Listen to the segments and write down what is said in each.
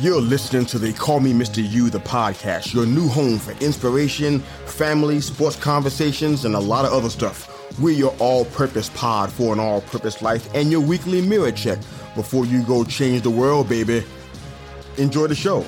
You're listening to the Call Me Mr. You, the podcast, your new home for inspiration, family, sports conversations, and a lot of other stuff. We're your all purpose pod for an all purpose life and your weekly mirror check before you go change the world, baby. Enjoy the show.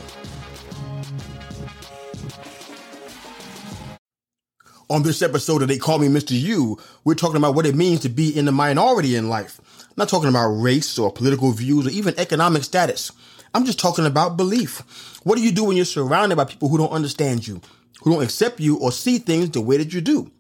On this episode of They Call Me Mr. You, we're talking about what it means to be in the minority in life. I'm not talking about race or political views or even economic status. I'm just talking about belief. What do you do when you're surrounded by people who don't understand you, who don't accept you or see things the way that you do?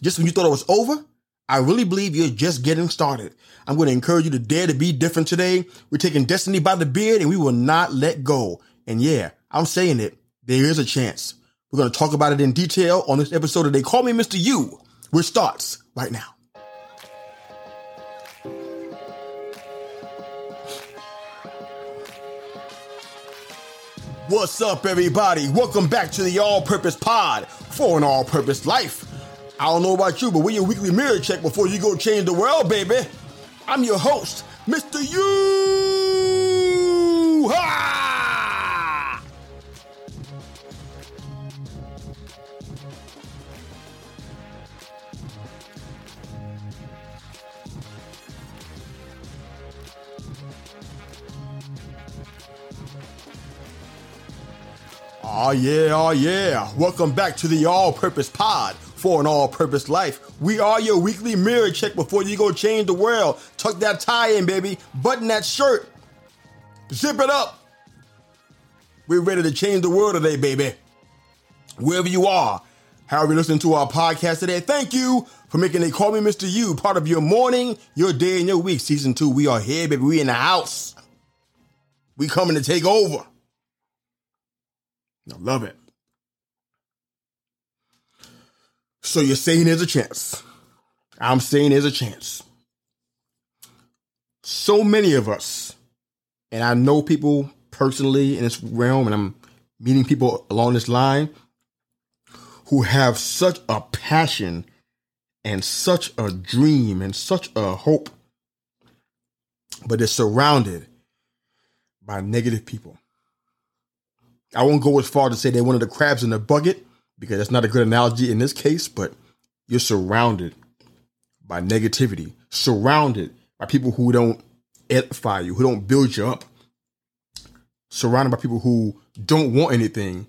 Just when you thought it was over, I really believe you're just getting started. I'm going to encourage you to dare to be different today. We're taking destiny by the beard and we will not let go. And yeah, I'm saying it. There is a chance. We're going to talk about it in detail on this episode of They Call Me Mr. You, which starts right now. What's up, everybody? Welcome back to the All Purpose Pod for an All Purpose Life. I don't know about you, but we're your weekly mirror check before you go change the world, baby. I'm your host, Mr. You. Ha! Oh yeah, oh yeah. Welcome back to the All Purpose Pod for an All Purpose Life. We are your weekly mirror check before you go change the world. Tuck that tie in, baby. Button that shirt. Zip it up. We're ready to change the world today, baby. Wherever you are, however you listen to our podcast today, thank you for making it Call Me Mr. You part of your morning, your day, and your week. Season two, we are here, baby. We in the house. We coming to take over. I love it. So you're saying there's a chance. I'm saying there's a chance. So many of us, and I know people personally in this realm, and I'm meeting people along this line who have such a passion and such a dream and such a hope, but they're surrounded by negative people. I won't go as far to say they're one of the crabs in the bucket because that's not a good analogy in this case, but you're surrounded by negativity, surrounded by people who don't edify you, who don't build you up, surrounded by people who don't want anything,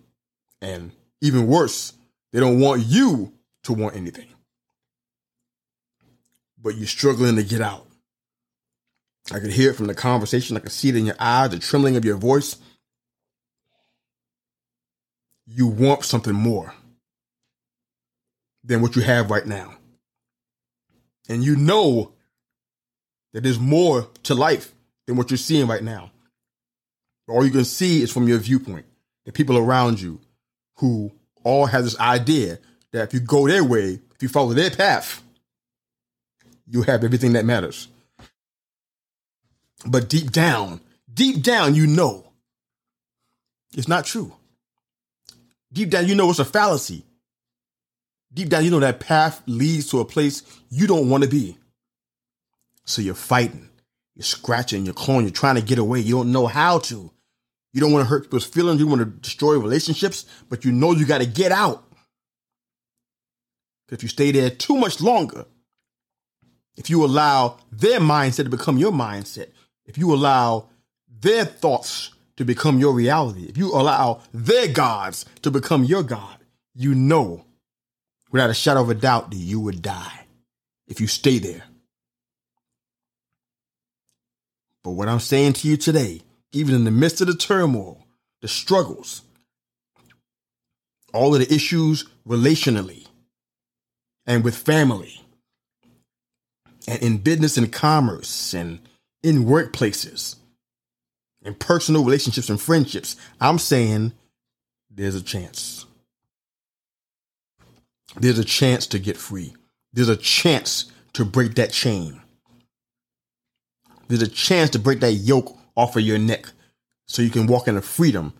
and even worse, they don't want you to want anything. But you're struggling to get out. I could hear it from the conversation, I could see it in your eyes, the trembling of your voice you want something more than what you have right now. And you know that there's more to life than what you're seeing right now. All you can see is from your viewpoint, the people around you who all have this idea that if you go their way, if you follow their path, you have everything that matters. But deep down, deep down, you know it's not true. Deep down, you know it's a fallacy. Deep down, you know that path leads to a place you don't want to be. So you're fighting, you're scratching, you're clawing, you're trying to get away. You don't know how to. You don't want to hurt people's feelings. You want to destroy relationships, but you know you got to get out. If you stay there too much longer, if you allow their mindset to become your mindset, if you allow their thoughts to become your reality, if you allow their gods to become your God, you know without a shadow of a doubt that you would die if you stay there. But what I'm saying to you today, even in the midst of the turmoil, the struggles, all of the issues relationally and with family and in business and commerce and in workplaces, in personal relationships and friendships, I'm saying there's a chance. There's a chance to get free. There's a chance to break that chain. There's a chance to break that yoke off of your neck so you can walk in the freedom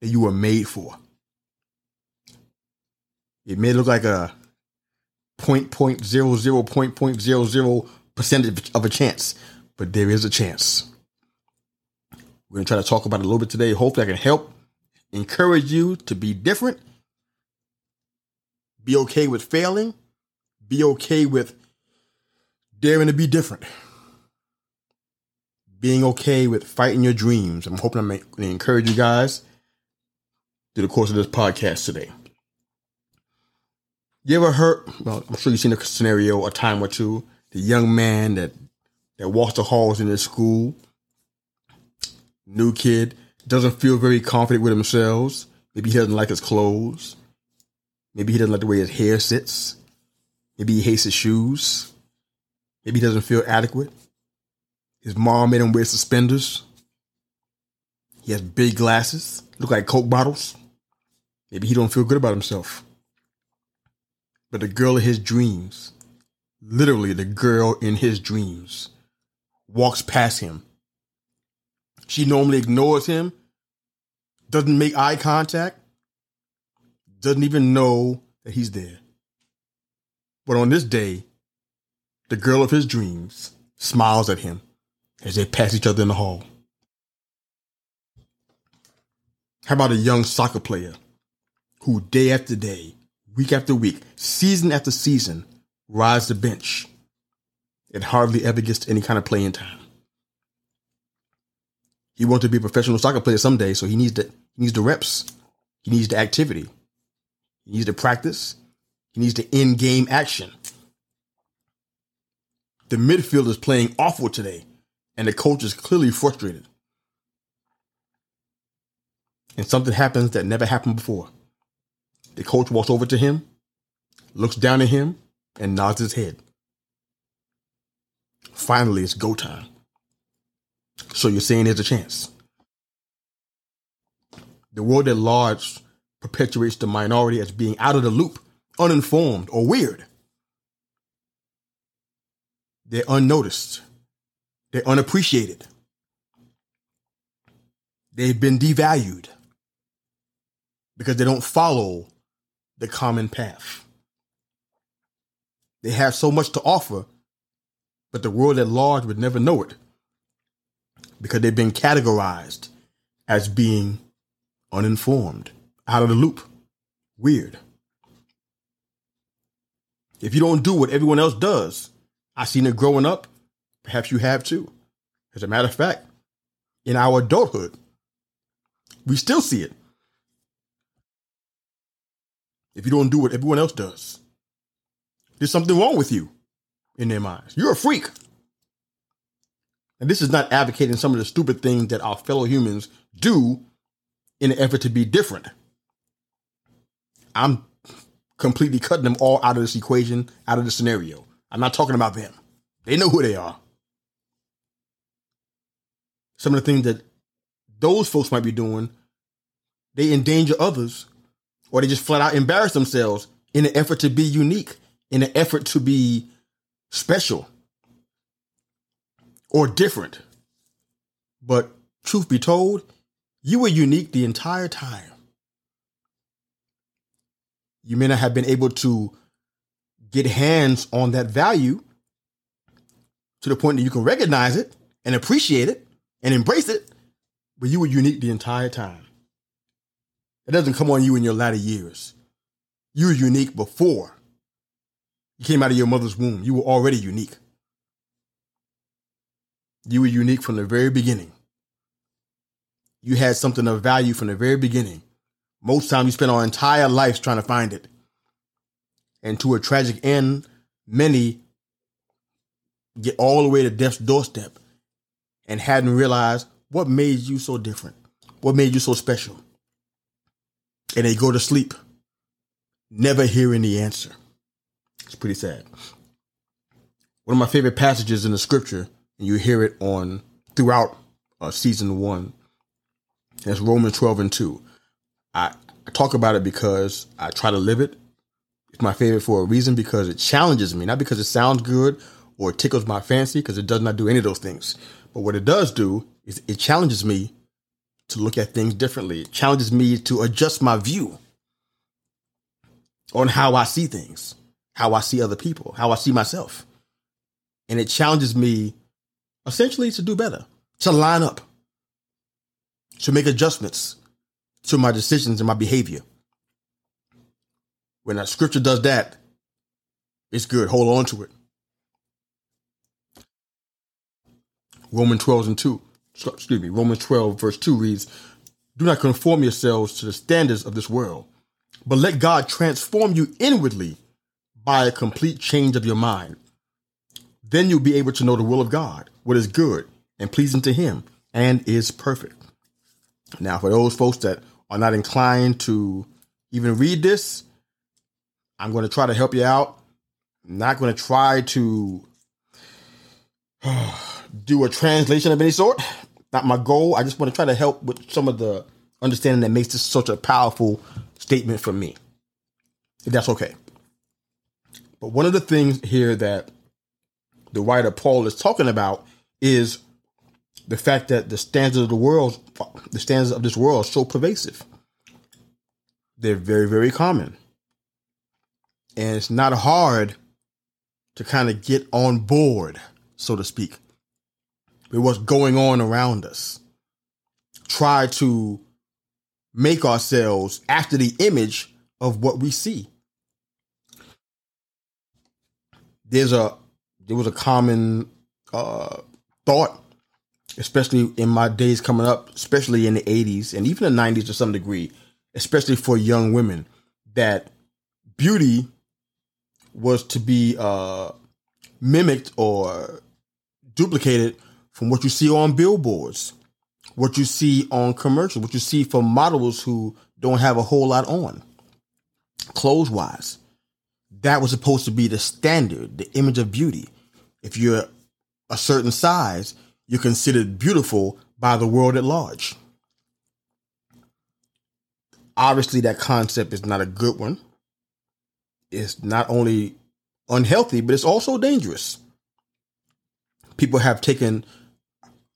that you were made for. It may look like a point point zero zero point point zero zero percentage of a chance, but there is a chance. We're going to try to talk about it a little bit today. Hopefully, I can help encourage you to be different, be okay with failing, be okay with daring to be different, being okay with fighting your dreams. I'm hoping going to encourage you guys through the course of this podcast today. You ever heard? Well, I'm sure you've seen a scenario a time or two. The young man that that walks the halls in his school, new kid, doesn't feel very confident with himself. Maybe he doesn't like his clothes. Maybe he doesn't like the way his hair sits. Maybe he hates his shoes. Maybe he doesn't feel adequate. His mom made him wear suspenders. He has big glasses, look like Coke bottles. Maybe he don't feel good about himself. But the girl of his dreams, literally the girl in his dreams, walks past him. She normally ignores him, doesn't make eye contact, doesn't even know that he's there. But on this day, the girl of his dreams smiles at him as they pass each other in the hall. How about a young soccer player who day after day week after week, season after season, rides the bench and hardly ever gets any kind of playing time. He wants to be a professional soccer player someday, so he needs the he needs the reps, he needs the activity, he needs the practice, he needs the in-game action. The midfield is playing awful today, and the coach is clearly frustrated. And something happens that never happened before. The coach walks over to him, looks down at him, and nods his head. Finally, it's go time. So you're saying there's a chance. The world at large perpetuates the minority as being out of the loop, uninformed, or weird. They're unnoticed. They're unappreciated. They've been devalued because they don't follow the common path. They have so much to offer, but the world at large would never know it because they've been categorized as being uninformed, out of the loop, weird. If you don't do what everyone else does, I've seen it growing up, perhaps you have too. As a matter of fact, in our adulthood, we still see it if you don't do what everyone else does. There's something wrong with you in their minds. You're a freak. And this is not advocating some of the stupid things that our fellow humans do in an effort to be different. I'm completely cutting them all out of this equation, out of the scenario. I'm not talking about them. They know who they are. Some of the things that those folks might be doing, they endanger others or they just flat out embarrass themselves in an effort to be unique, in an effort to be special or different. But truth be told, you were unique the entire time. You may not have been able to get hands on that value to the point that you can recognize it and appreciate it and embrace it, but you were unique the entire time. It doesn't come on you in your latter years. You were unique before you came out of your mother's womb. You were already unique. You were unique from the very beginning. You had something of value from the very beginning. Most times, you spend our entire lives trying to find it. And to a tragic end, many get all the way to death's doorstep and hadn't realized what made you so different, what made you so special and they go to sleep, never hearing the answer. It's pretty sad. One of my favorite passages in the scripture, and you hear it on throughout uh, season one, is Romans 12 and 2. I, I talk about it because I try to live it. It's my favorite for a reason because it challenges me, not because it sounds good or it tickles my fancy, because it does not do any of those things. But what it does do is it challenges me to look at things differently. It challenges me to adjust my view on how I see things, how I see other people, how I see myself. And it challenges me essentially to do better, to line up, to make adjustments to my decisions and my behavior. When that scripture does that, it's good. Hold on to it. Romans 12 and 2. Excuse me. Romans 12 verse 2 reads, Do not conform yourselves to the standards of this world, but let God transform you inwardly by a complete change of your mind. Then you'll be able to know the will of God, what is good and pleasing to Him, and is perfect. Now, for those folks that are not inclined to even read this, I'm going to try to help you out. I'm not going to try to do a translation of any sort. Not my goal. I just want to try to help with some of the understanding that makes this such a powerful statement for me. If that's okay. But one of the things here that the writer Paul is talking about is the fact that the standards of the world, the standards of this world, are so pervasive. They're very, very common, and it's not hard to kind of get on board, so to speak, with what's going on around us. Try to make ourselves after the image of what we see. There's a there was a common uh, thought especially in my days coming up, especially in the 80s and even the 90s to some degree, especially for young women, that beauty was to be uh, mimicked or duplicated from what you see on billboards, what you see on commercials, what you see from models who don't have a whole lot on, clothes wise. That was supposed to be the standard, the image of beauty. If you're a certain size, you're considered beautiful by the world at large. Obviously, that concept is not a good one. It's not only unhealthy, but it's also dangerous. People have taken,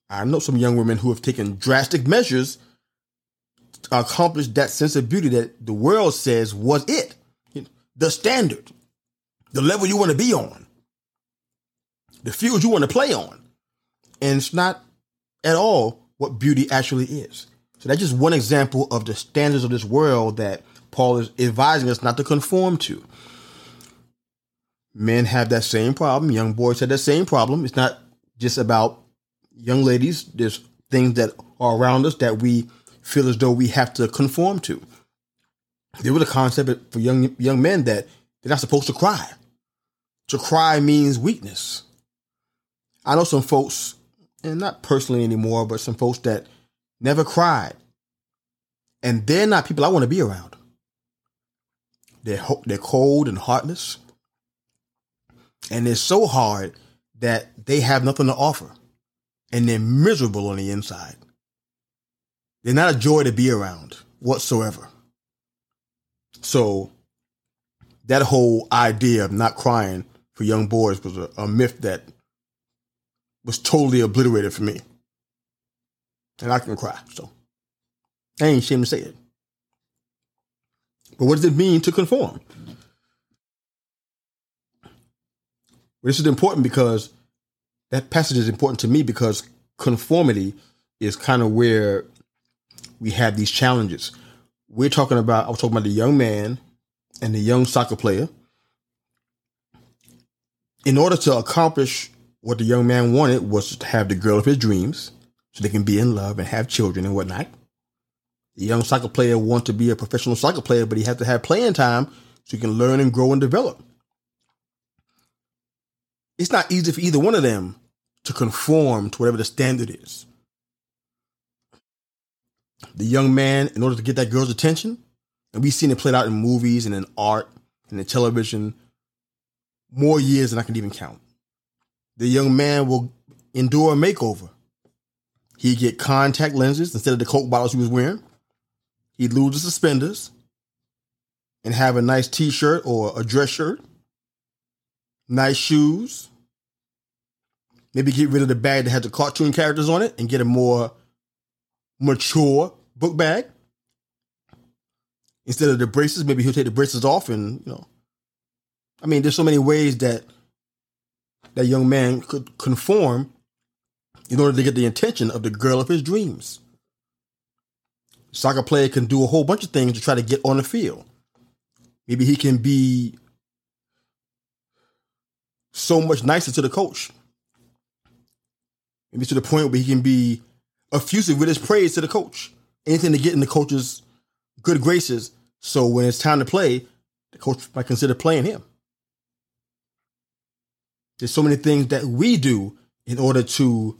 I know some young women who have taken drastic measures to accomplish that sense of beauty that the world says was it, the standard, the level you want to be on, the field you want to play on. And it's not at all what beauty actually is. So that's just one example of the standards of this world that Paul is advising us not to conform to. Men have that same problem. Young boys have that same problem. It's not just about young ladies. There's things that are around us that we feel as though we have to conform to. There was a concept for young young men that they're not supposed to cry. To cry means weakness. I know some folks and not personally anymore, but some folks that never cried. And they're not people I want to be around. They're, they're cold and heartless. And they're so hard that they have nothing to offer. And they're miserable on the inside. They're not a joy to be around whatsoever. So that whole idea of not crying for young boys was a, a myth that was totally obliterated for me. And I can cry, so I ain't ashamed to say it. But what does it mean to conform? This is important because that passage is important to me because conformity is kind of where we have these challenges. We're talking about, I was talking about the young man and the young soccer player. In order to accomplish what the young man wanted was to have the girl of his dreams so they can be in love and have children and whatnot. The young soccer player wants to be a professional soccer player, but he has to have playing time so he can learn and grow and develop. It's not easy for either one of them to conform to whatever the standard is. The young man, in order to get that girl's attention, and we've seen it played out in movies and in art and in television more years than I can even count the young man will endure a makeover. He'd get contact lenses instead of the Coke bottles he was wearing. He'd lose the suspenders and have a nice t shirt or a dress shirt, nice shoes. Maybe get rid of the bag that had the cartoon characters on it and get a more mature book bag. Instead of the braces, maybe he'll take the braces off and, you know. I mean, there's so many ways that that young man could conform in order to get the attention of the girl of his dreams. Soccer player can do a whole bunch of things to try to get on the field. Maybe he can be so much nicer to the coach. Maybe to the point where he can be effusive with his praise to the coach. Anything to get in the coach's good graces. So when it's time to play, the coach might consider playing him. There's so many things that we do in order to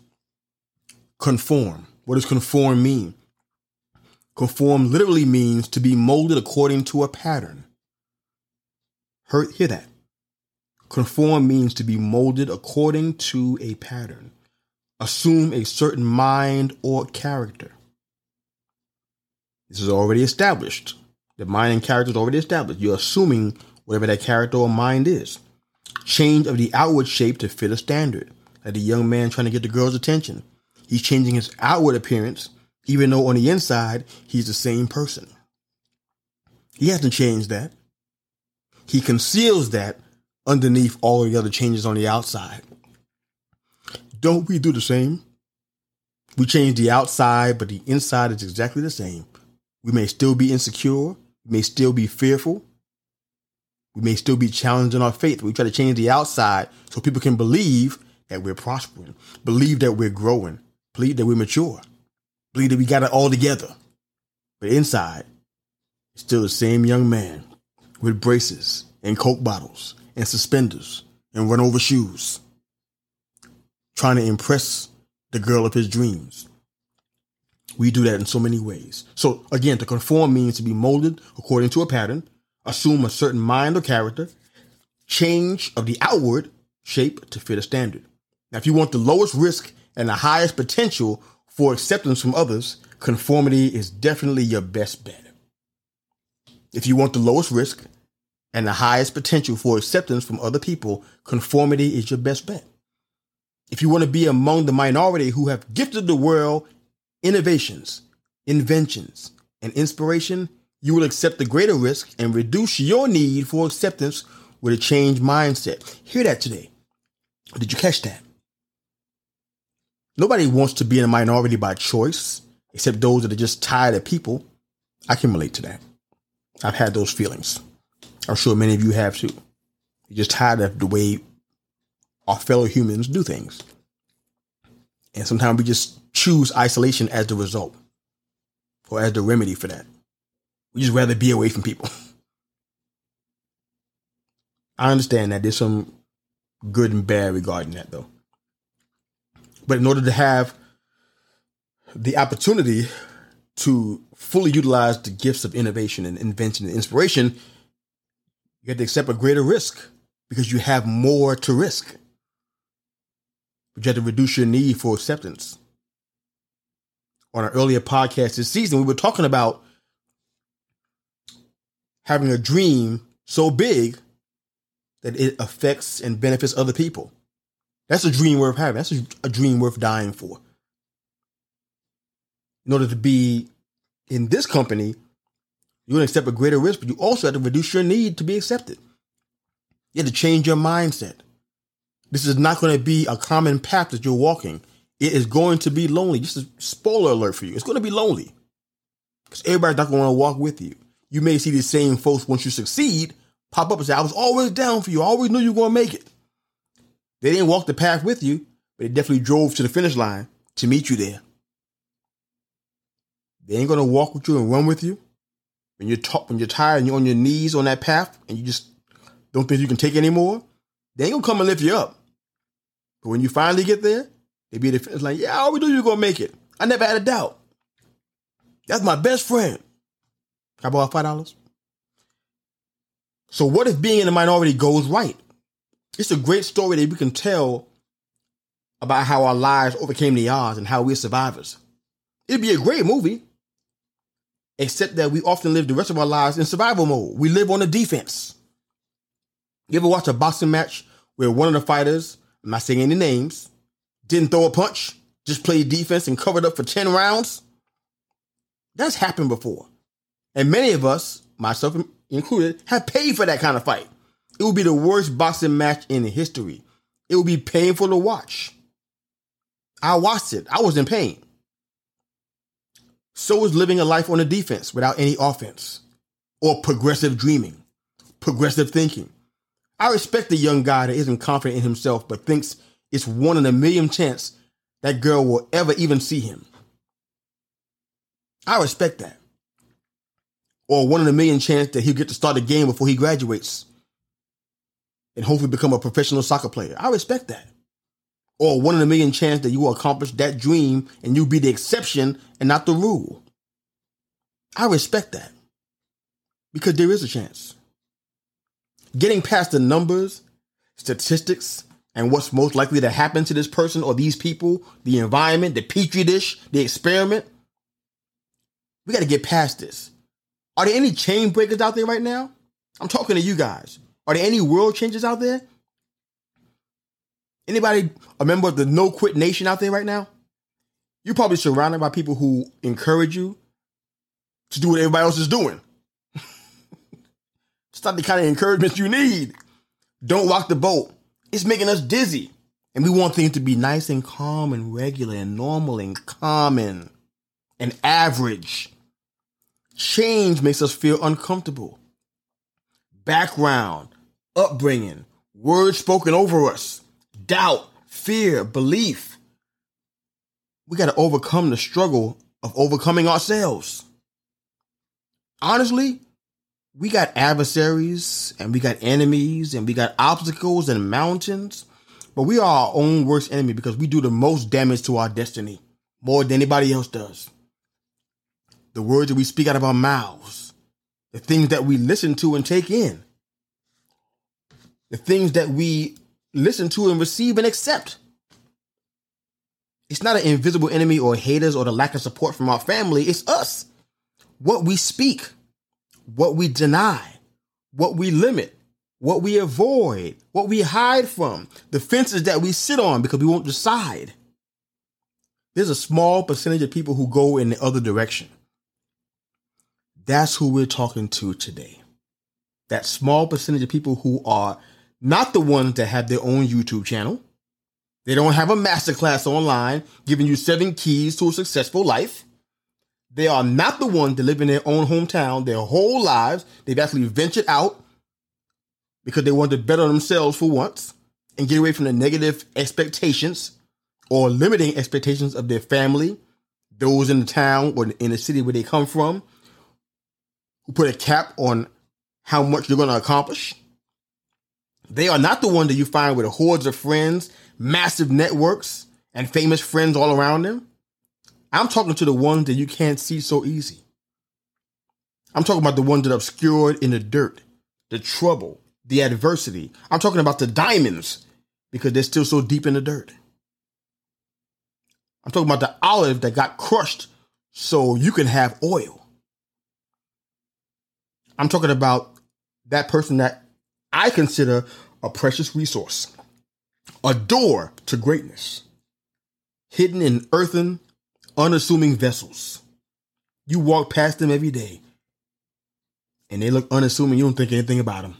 conform. What does conform mean? Conform literally means to be molded according to a pattern. Hear, hear that. Conform means to be molded according to a pattern. Assume a certain mind or character. This is already established. The mind and character is already established. You're assuming whatever that character or mind is. Change of the outward shape to fit a standard. Like the young man trying to get the girl's attention. He's changing his outward appearance, even though on the inside, he's the same person. He hasn't changed that. He conceals that underneath all the other changes on the outside. Don't we do the same? We change the outside, but the inside is exactly the same. We may still be insecure, we may still be fearful, we may still be challenged in our faith. We try to change the outside so people can believe that we're prospering, believe that we're growing, believe that we're mature, believe that we got it all together. But inside, still the same young man with braces and Coke bottles and suspenders and run over shoes, trying to impress the girl of his dreams. We do that in so many ways. So, again, to conform means to be molded according to a pattern, assume a certain mind or character, change of the outward shape to fit a standard. Now, if you want the lowest risk and the highest potential for acceptance from others, conformity is definitely your best bet. If you want the lowest risk and the highest potential for acceptance from other people, conformity is your best bet. If you want to be among the minority who have gifted the world innovations, inventions, and inspiration, you will accept the greater risk and reduce your need for acceptance with a changed mindset. Hear that today. Did you catch that? Nobody wants to be in a minority by choice, except those that are just tired of people. I can relate to that. I've had those feelings. I'm sure many of you have too. You're just tired of the way our fellow humans do things. And sometimes we just choose isolation as the result or as the remedy for that. We just rather be away from people. I understand that there's some good and bad regarding that though. But in order to have the opportunity to fully utilize the gifts of innovation and invention and inspiration, you have to accept a greater risk because you have more to risk. But you have to reduce your need for acceptance. On our earlier podcast this season, we were talking about having a dream so big that it affects and benefits other people. That's a dream worth having. That's a, a dream worth dying for. In order to be in this company, you're going to accept a greater risk, but you also have to reduce your need to be accepted. You have to change your mindset. This is not going to be a common path that you're walking. It is going to be lonely. Just a spoiler alert for you. It's going to be lonely because everybody's not going to walk with you. You may see the same folks once you succeed pop up and say, I was always down for you. I always knew you were going to make it. They didn't walk the path with you, but they definitely drove to the finish line to meet you there. They ain't gonna walk with you and run with you when you're t- when you're tired and you're on your knees on that path and you just don't think you can take anymore. They ain't gonna come and lift you up. But when you finally get there, they be at the finish line. Yeah, I always knew you were gonna make it. I never had a doubt. That's my best friend. I borrow five dollars? So what if being in the minority goes right? It's a great story that we can tell about how our lives overcame the odds and how we're survivors. It'd be a great movie, except that we often live the rest of our lives in survival mode. We live on the defense. You ever watch a boxing match where one of the fighters, I'm not saying any names, didn't throw a punch, just played defense and covered up for 10 rounds? That's happened before. And many of us, myself included, have paid for that kind of fight. It would be the worst boxing match in history. It would be painful to watch. I watched it. I was in pain. So is living a life on the defense without any offense or progressive dreaming, progressive thinking. I respect the young guy that isn't confident in himself but thinks it's one in a million chance that girl will ever even see him. I respect that. Or one in a million chance that he'll get to start a game before he graduates and hopefully become a professional soccer player. I respect that. Or one in a million chance that you will accomplish that dream and you be the exception and not the rule. I respect that because there is a chance. Getting past the numbers, statistics, and what's most likely to happen to this person or these people, the environment, the petri dish, the experiment, we got to get past this. Are there any chain breakers out there right now? I'm talking to you guys. Are there any world changes out there? Anybody a member of the No Quit Nation out there right now? You're probably surrounded by people who encourage you to do what everybody else is doing. it's not the kind of encouragement you need. Don't rock the boat. It's making us dizzy. And we want things to be nice and calm and regular and normal and common and average. Change makes us feel uncomfortable. Background, upbringing, words spoken over us, doubt, fear, belief. We got to overcome the struggle of overcoming ourselves. Honestly, we got adversaries and we got enemies and we got obstacles and mountains, but we are our own worst enemy because we do the most damage to our destiny more than anybody else does. The words that we speak out of our mouths, the things that we listen to and take in, the things that we listen to and receive and accept. It's not an invisible enemy or haters or the lack of support from our family. It's us. What we speak, what we deny, what we limit, what we avoid, what we hide from, the fences that we sit on because we won't decide. There's a small percentage of people who go in the other direction. That's who we're talking to today. That small percentage of people who are not the ones that have their own YouTube channel. They don't have a masterclass online giving you seven keys to a successful life. They are not the ones that live in their own hometown their whole lives. They've actually ventured out because they want to better themselves for once and get away from the negative expectations or limiting expectations of their family, those in the town or in the city where they come from, put a cap on how much you're going to accomplish. They are not the one that you find with hordes of friends, massive networks, and famous friends all around them. I'm talking to the ones that you can't see so easy. I'm talking about the ones that are obscured in the dirt, the trouble, the adversity. I'm talking about the diamonds because they're still so deep in the dirt. I'm talking about the olive that got crushed so you can have oil. I'm talking about that person that I consider a precious resource, a door to greatness, hidden in earthen, unassuming vessels. You walk past them every day, and they look unassuming. You don't think anything about them.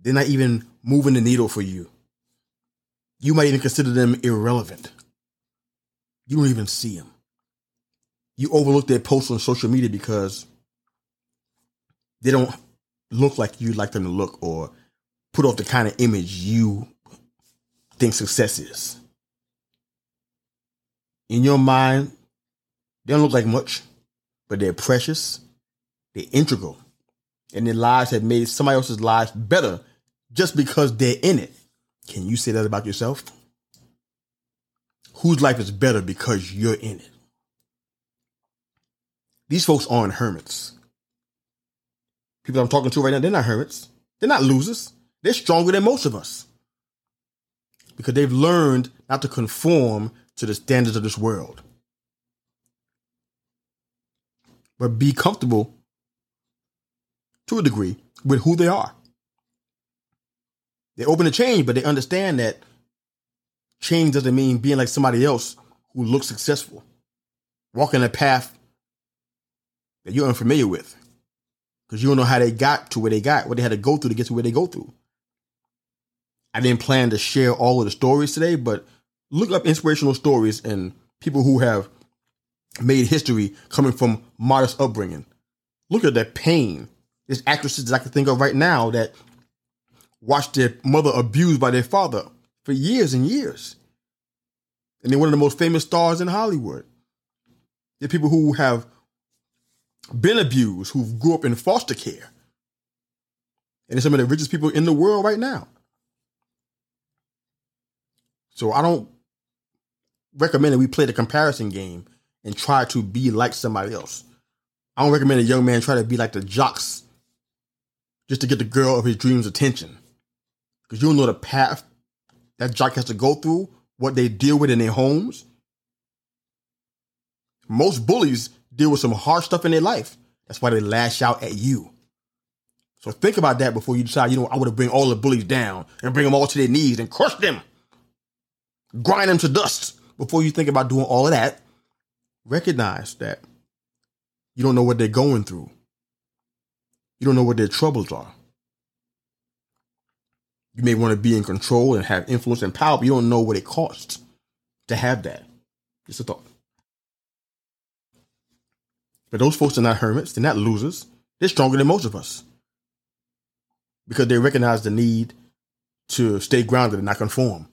They're not even moving the needle for you. You might even consider them irrelevant. You don't even see them. You overlook their posts on social media because they don't look like you'd like them to look or put off the kind of image you think success is. In your mind, they don't look like much, but they're precious, they're integral, and their lives have made somebody else's lives better just because they're in it. Can you say that about yourself? Whose life is better because you're in it? These folks aren't hermits people I'm talking to right now, they're not hermits. They're not losers. They're stronger than most of us because they've learned not to conform to the standards of this world, but be comfortable to a degree with who they are. They're open to change, but they understand that change doesn't mean being like somebody else who looks successful, walking a path that you're unfamiliar with because you don't know how they got to where they got, what they had to go through to get to where they go through. I didn't plan to share all of the stories today, but look up inspirational stories and people who have made history coming from modest upbringing. Look at that pain. There's actresses that I can think of right now that watched their mother abused by their father for years and years. And they're one of the most famous stars in Hollywood. There are people who have been abused, who grew up in foster care. And some of the richest people in the world right now. So I don't recommend that we play the comparison game and try to be like somebody else. I don't recommend a young man try to be like the jocks just to get the girl of his dreams attention. Because you don't know the path that jock has to go through, what they deal with in their homes. Most bullies deal with some hard stuff in their life. That's why they lash out at you. So think about that before you decide, you know, I want to bring all the bullies down and bring them all to their knees and crush them, grind them to dust. Before you think about doing all of that, recognize that you don't know what they're going through. You don't know what their troubles are. You may want to be in control and have influence and power, but you don't know what it costs to have that. Just a thought. But those folks are not hermits, they're not losers. They're stronger than most of us. Because they recognize the need to stay grounded and not conform,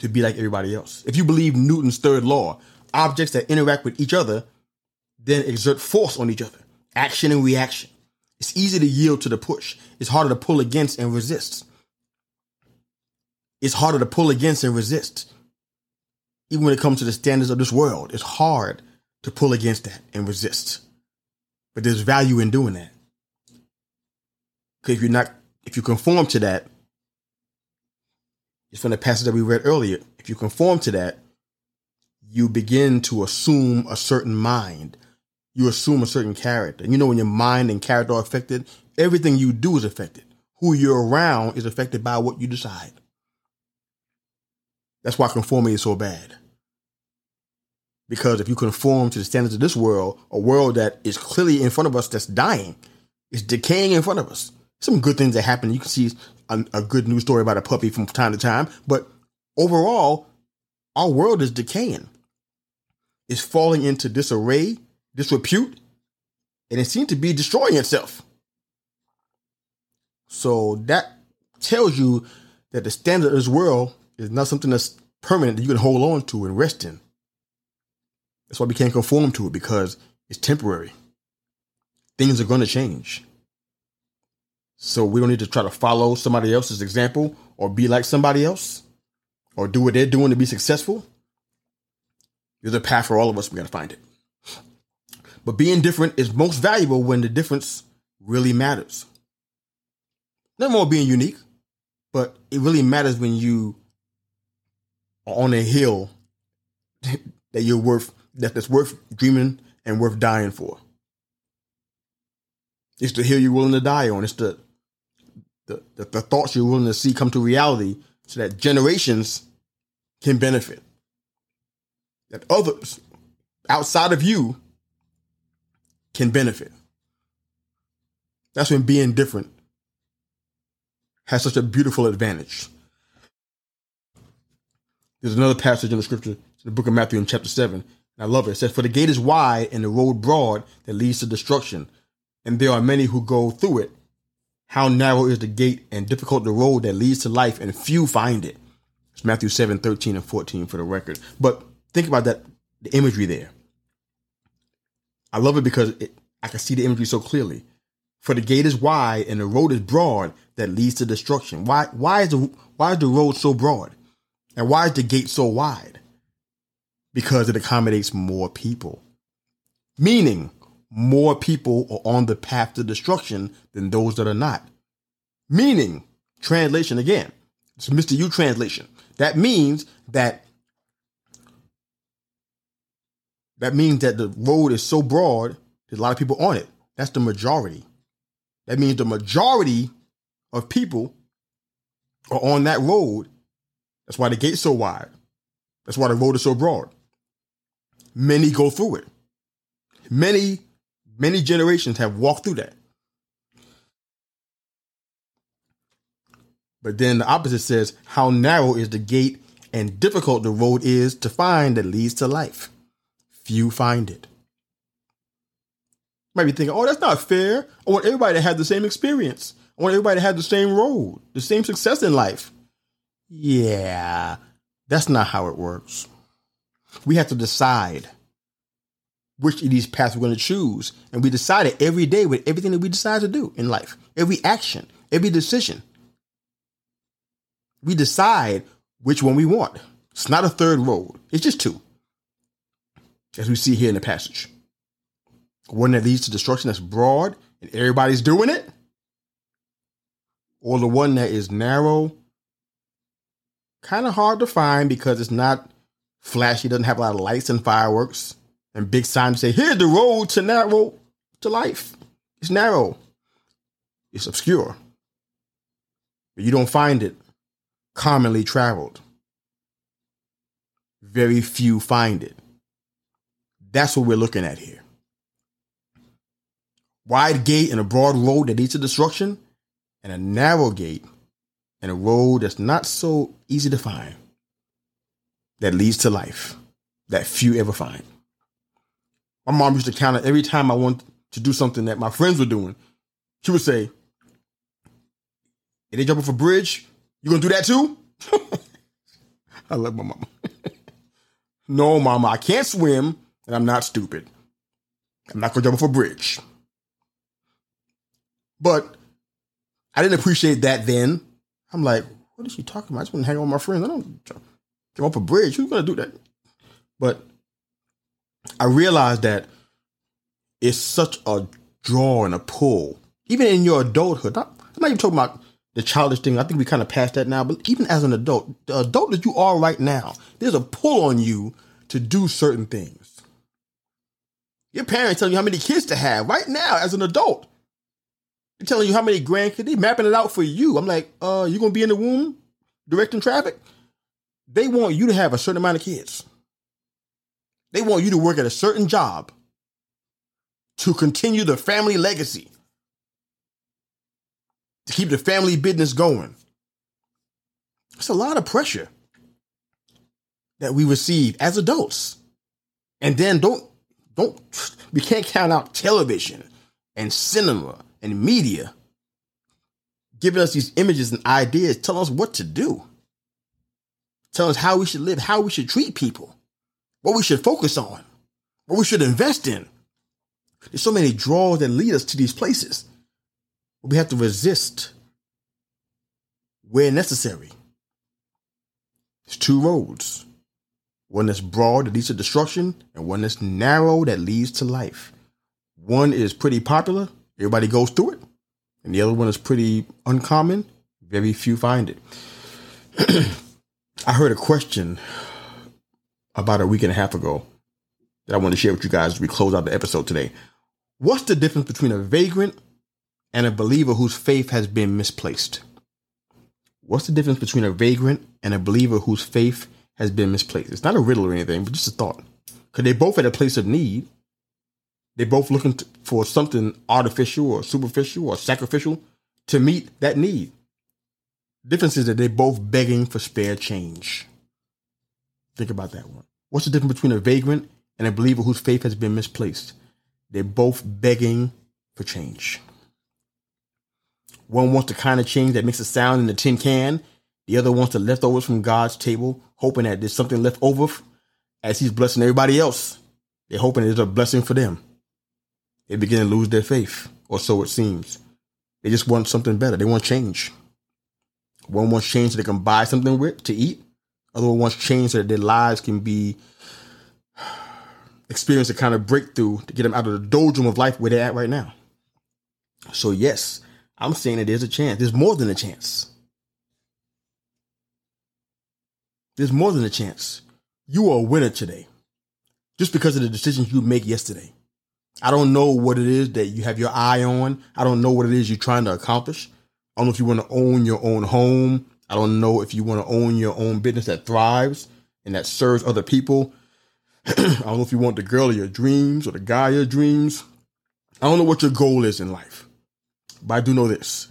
to be like everybody else. If you believe Newton's third law, objects that interact with each other then exert force on each other, action and reaction. It's easy to yield to the push. It's harder to pull against and resist. It's harder to pull against and resist. Even when it comes to the standards of this world, it's hard to pull against that and resist. But there's value in doing that. Because if you're not, if you conform to that, it's from the passage that we read earlier. If you conform to that, you begin to assume a certain mind. You assume a certain character. And you know, when your mind and character are affected, everything you do is affected. Who you're around is affected by what you decide. That's why conformity is so bad. Because if you conform to the standards of this world, a world that is clearly in front of us that's dying, is decaying in front of us. Some good things that happen. You can see a, a good news story about a puppy from time to time, but overall, our world is decaying is falling into disarray, disrepute, and it seems to be destroying itself. So that tells you that the standard of this world is not something that's permanent that you can hold on to and rest in. That's why we can't conform to it because it's temporary. Things are going to change. So we don't need to try to follow somebody else's example or be like somebody else or do what they're doing to be successful. There's a path for all of us. We got to find it. But being different is most valuable when the difference really matters. Not more being unique, but it really matters when you are on a hill that you're worth that that's worth dreaming and worth dying for. It's the hill you're willing to die on. It's the the, the, the thoughts you're willing to see come to reality so that generations can benefit that others outside of you can benefit. That's when being different has such a beautiful advantage. There's another passage in the scripture, in the book of Matthew in chapter 7. I love it. It says, For the gate is wide and the road broad that leads to destruction, and there are many who go through it. How narrow is the gate and difficult the road that leads to life, and few find it. It's Matthew 7, 13 and 14 for the record. But think about that, the imagery there. I love it because it, I can see the imagery so clearly. For the gate is wide and the road is broad that leads to destruction. Why? Why is the why is the road so broad, and why is the gate so wide? Because it accommodates more people. Meaning, more people are on the path to destruction than those that are not. Meaning, translation again, it's Mr. U translation. That means that that means that the road is so broad, there's a lot of people on it. That's the majority. That means the majority of people are on that road. That's why the gate's so wide. That's why the road is so broad. Many go through it. Many, many generations have walked through that. But then the opposite says, How narrow is the gate and difficult the road is to find that leads to life few find it. You might be thinking, oh, that's not fair. I want everybody to have the same experience. I want everybody to have the same road, the same success in life. Yeah, that's not how it works. We have to decide which of these paths we're going to choose. And we decide it every day with everything that we decide to do in life, every action, every decision. We decide which one we want. It's not a third road, it's just two, as we see here in the passage. One that leads to destruction that's broad and everybody's doing it, or the one that is narrow, kind of hard to find because it's not flashy, doesn't have a lot of lights and fireworks and big signs say, here's the road to narrow to life. It's narrow. It's obscure. But you don't find it commonly traveled. Very few find it. That's what we're looking at here. Wide gate and a broad road that leads to destruction, and a narrow gate and a road that's not so easy to find that leads to life that few ever find. My mom used to count it every time I wanted to do something that my friends were doing. She would say, If they jump off a bridge, you gonna do that too? I love my mama. no, mama, I can't swim and I'm not stupid. I'm not gonna jump off a bridge. But I didn't appreciate that then. I'm like, what is she talking about? I just want to hang out with my friends. I don't jump, jump off a bridge. Who's gonna do that? But I realized that it's such a draw and a pull, even in your adulthood. I'm not even talking about the childish thing. I think we kind of passed that now. But even as an adult, the adult that you are right now, there's a pull on you to do certain things. Your parents tell you how many kids to have right now as an adult. They're telling you how many grandkids. They mapping it out for you. I'm like, uh, you gonna be in the womb directing traffic? They want you to have a certain amount of kids. They want you to work at a certain job to continue the family legacy, to keep the family business going. It's a lot of pressure that we receive as adults. And then don't don't we can't count out television and cinema and media giving us these images and ideas, telling us what to do, telling us how we should live, how we should treat people what we should focus on, what we should invest in. There's so many draws that lead us to these places. We have to resist where necessary. There's two roads one that's broad that leads to destruction, and one that's narrow that leads to life. One is pretty popular, everybody goes through it, and the other one is pretty uncommon, very few find it. I heard a question about a week and a half ago that I want to share with you guys as we close out the episode today. What's the difference between a vagrant and a believer whose faith has been misplaced? What's the difference between a vagrant and a believer whose faith has been misplaced? It's not a riddle or anything, but just a thought. Because they both at a place of need. They're both looking for something artificial or superficial or sacrificial to meet that need. Difference is that they're both begging for spare change. Think about that one. What's the difference between a vagrant and a believer whose faith has been misplaced? They're both begging for change. One wants the kind of change that makes a sound in the tin can. The other wants the leftovers from God's table, hoping that there's something left over as He's blessing everybody else. They're hoping there's a blessing for them. They begin to lose their faith, or so it seems. They just want something better. They want change. One wants change so they can buy something with to eat. Other one wants change so that their lives can be experience a kind of breakthrough to get them out of the doldrum of life where they're at right now. So yes, I'm saying that there's a chance. There's more than a chance. There's more than a chance. You are a winner today. Just because of the decisions you make yesterday. I don't know what it is that you have your eye on. I don't know what it is you're trying to accomplish. I don't know if you want to own your own home. I don't know if you want to own your own business that thrives and that serves other people. I don't know if you want the girl of your dreams or the guy of your dreams. I don't know what your goal is in life, but I do know this.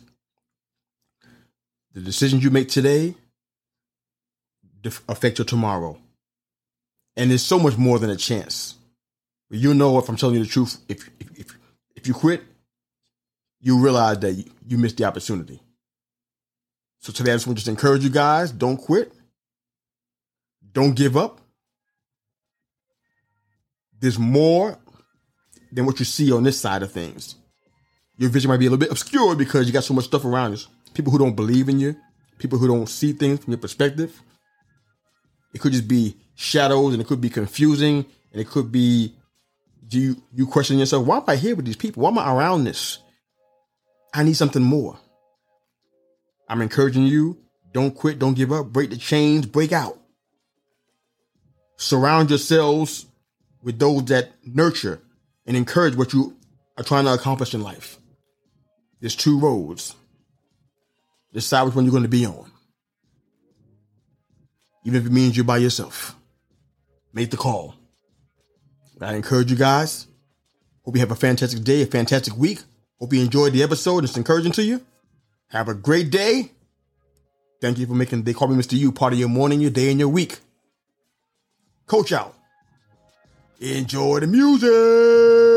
The decisions you make today affect your tomorrow. And there's so much more than a chance. you know if I'm telling you the truth. If if if, if you quit, you realize that you, missed the opportunity. So today I just want to just encourage you guys: don't quit, don't give up. There's more than what you see on this side of things. Your vision might be a little bit obscure because you got so much stuff around you. People who don't believe in you, people who don't see things from your perspective. It could just be shadows and it could be confusing and it could be you you question yourself, why am I here with these people? Why am I around this? I need something more. I'm encouraging you, don't quit, don't give up, break the chains, break out. Surround yourselves with those that nurture and encourage what you are trying to accomplish in life. There's two roads. Decide which one you're going to be on. Even if it means you're by yourself. Make the call. I encourage you guys. Hope you have a fantastic day, a fantastic week. Hope you enjoyed the episode it's encouraging to you. Have a great day. Thank you for making They Call Me Mr. You part of your morning, your day, and your week. Coach out. Enjoy the music.